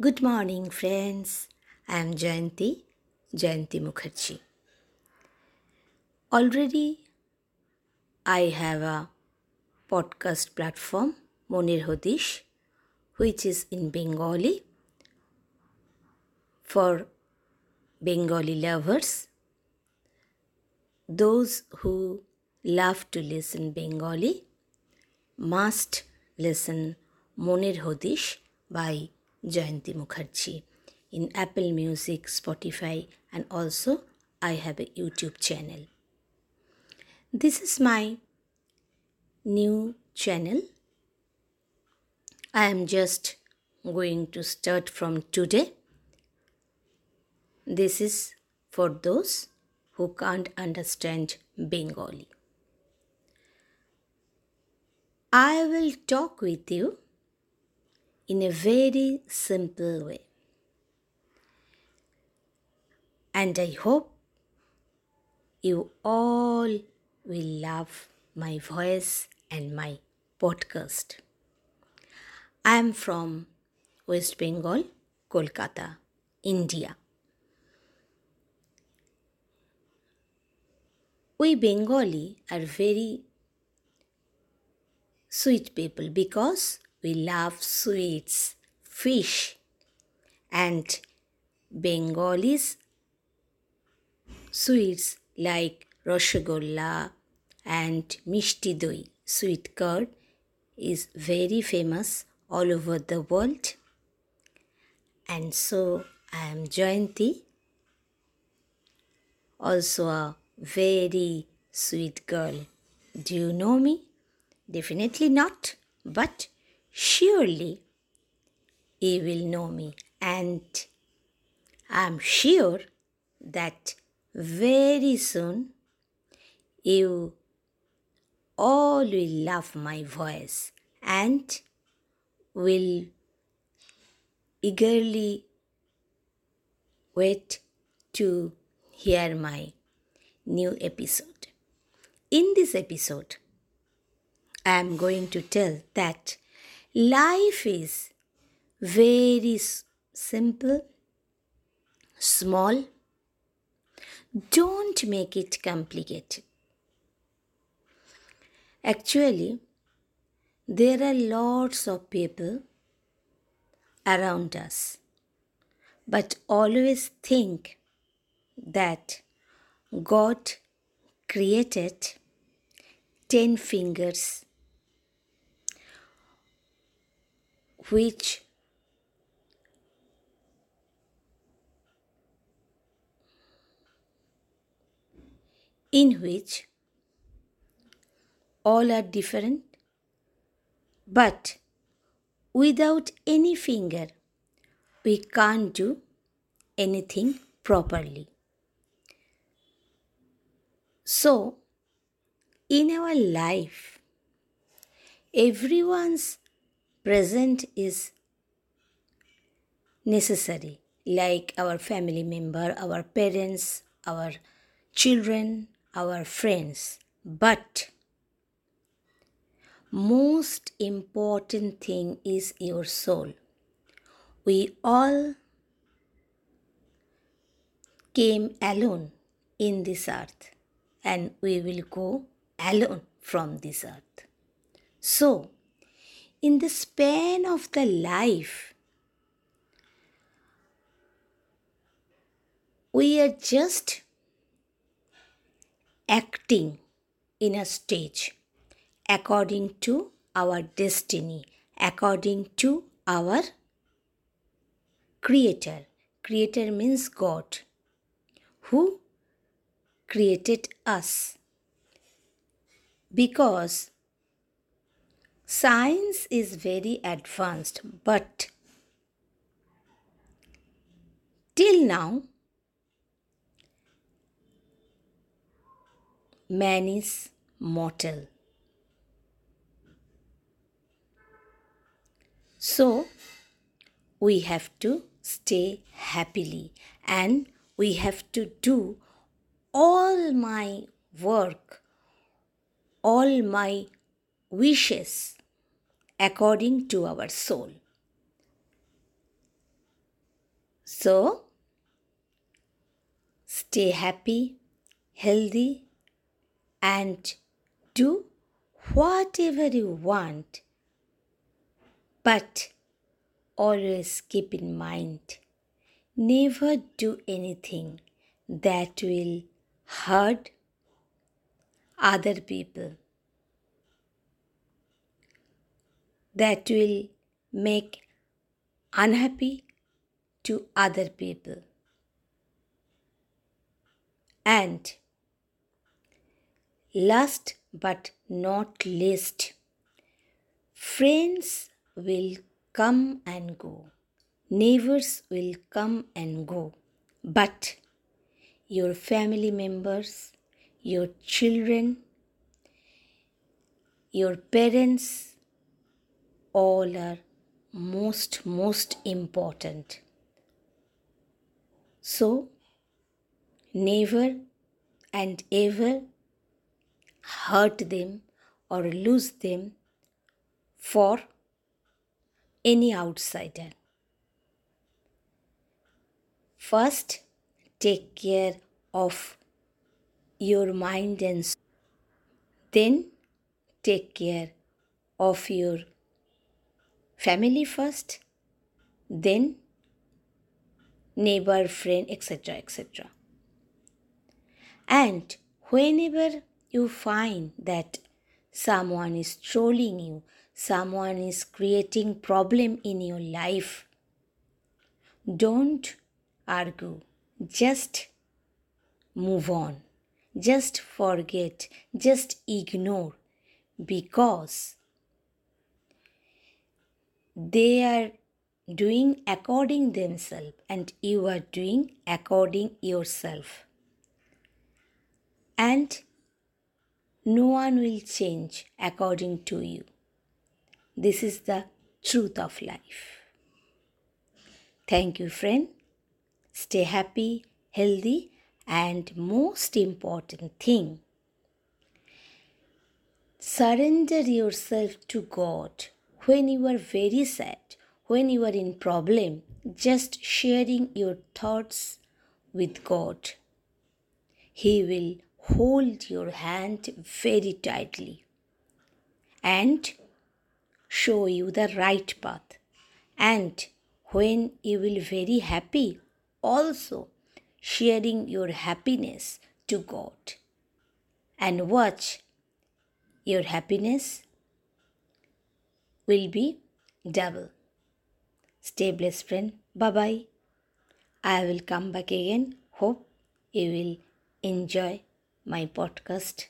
Good morning, friends. I am Jayanti, Jayanti Mukherjee. Already, I have a podcast platform, Monir Hodish, which is in Bengali for Bengali lovers, those who love to listen Bengali must listen Monir Hodish by Jayanti Mukherjee in Apple Music, Spotify, and also I have a YouTube channel. This is my new channel. I am just going to start from today. This is for those who can't understand Bengali. I will talk with you in a very simple way. And I hope you all will love my voice and my podcast. I am from West Bengal, Kolkata, India. We Bengali are very sweet people because we love sweets, fish, and Bengalis sweets like Rasgulla and Mishti Doi, sweet curd, is very famous all over the world. And so I am Jayanti, also a very sweet girl. Do you know me? Definitely not, but surely you will know me, and I'm sure that very soon you all will love my voice and will eagerly wait to hear my new episode. In this episode, I am going to tell that life is very simple, small. Don't make it complicated. Actually, there are lots of people around us, but always think that God created 10 fingers which in which all are different but without any finger we can't do anything properly. So in our life everyone's present is necessary like our family member our parents our children our friends. But most important thing is your soul. We all came alone in this earth and we will go alone from this earth. So in the span of the life, we are just acting in a stage according to our destiny, according to our Creator. Creator means God, who created us. Because Science is very advanced, but till now, man is mortal. So, we have to stay happily and we have to do all my work, all my wishes according to our soul. So, stay happy, healthy, and do whatever you want. But always keep in mind never do anything that will hurt other people, that will make unhappy to other people. And last but not least, friends will come and go, neighbors will come and go, but your family members, your children, your parents, all are most, most important. So, never and ever hurt them or lose them for any outsider. First, take care of your mind and soul. then take care of your family first, then neighbor, friend, etc. etc. And whenever you find that someone is trolling you, someone is creating problem in your life, don't argue. Just move on. Just forget. Just ignore. Because they are doing according themselves and you are doing according yourself. And no one will change according to you. This is the truth of life. Thank you friend. Stay happy healthy and most important thing surrender yourself to god when you are very sad when you are in problem just sharing your thoughts with god. He will hold your hand very tightly and show you the right path. And when you will very happy also sharing your happiness to god. And watch your happiness will be double Stay blessed, friend. Bye bye. I will come back again. Hope you will enjoy my podcast.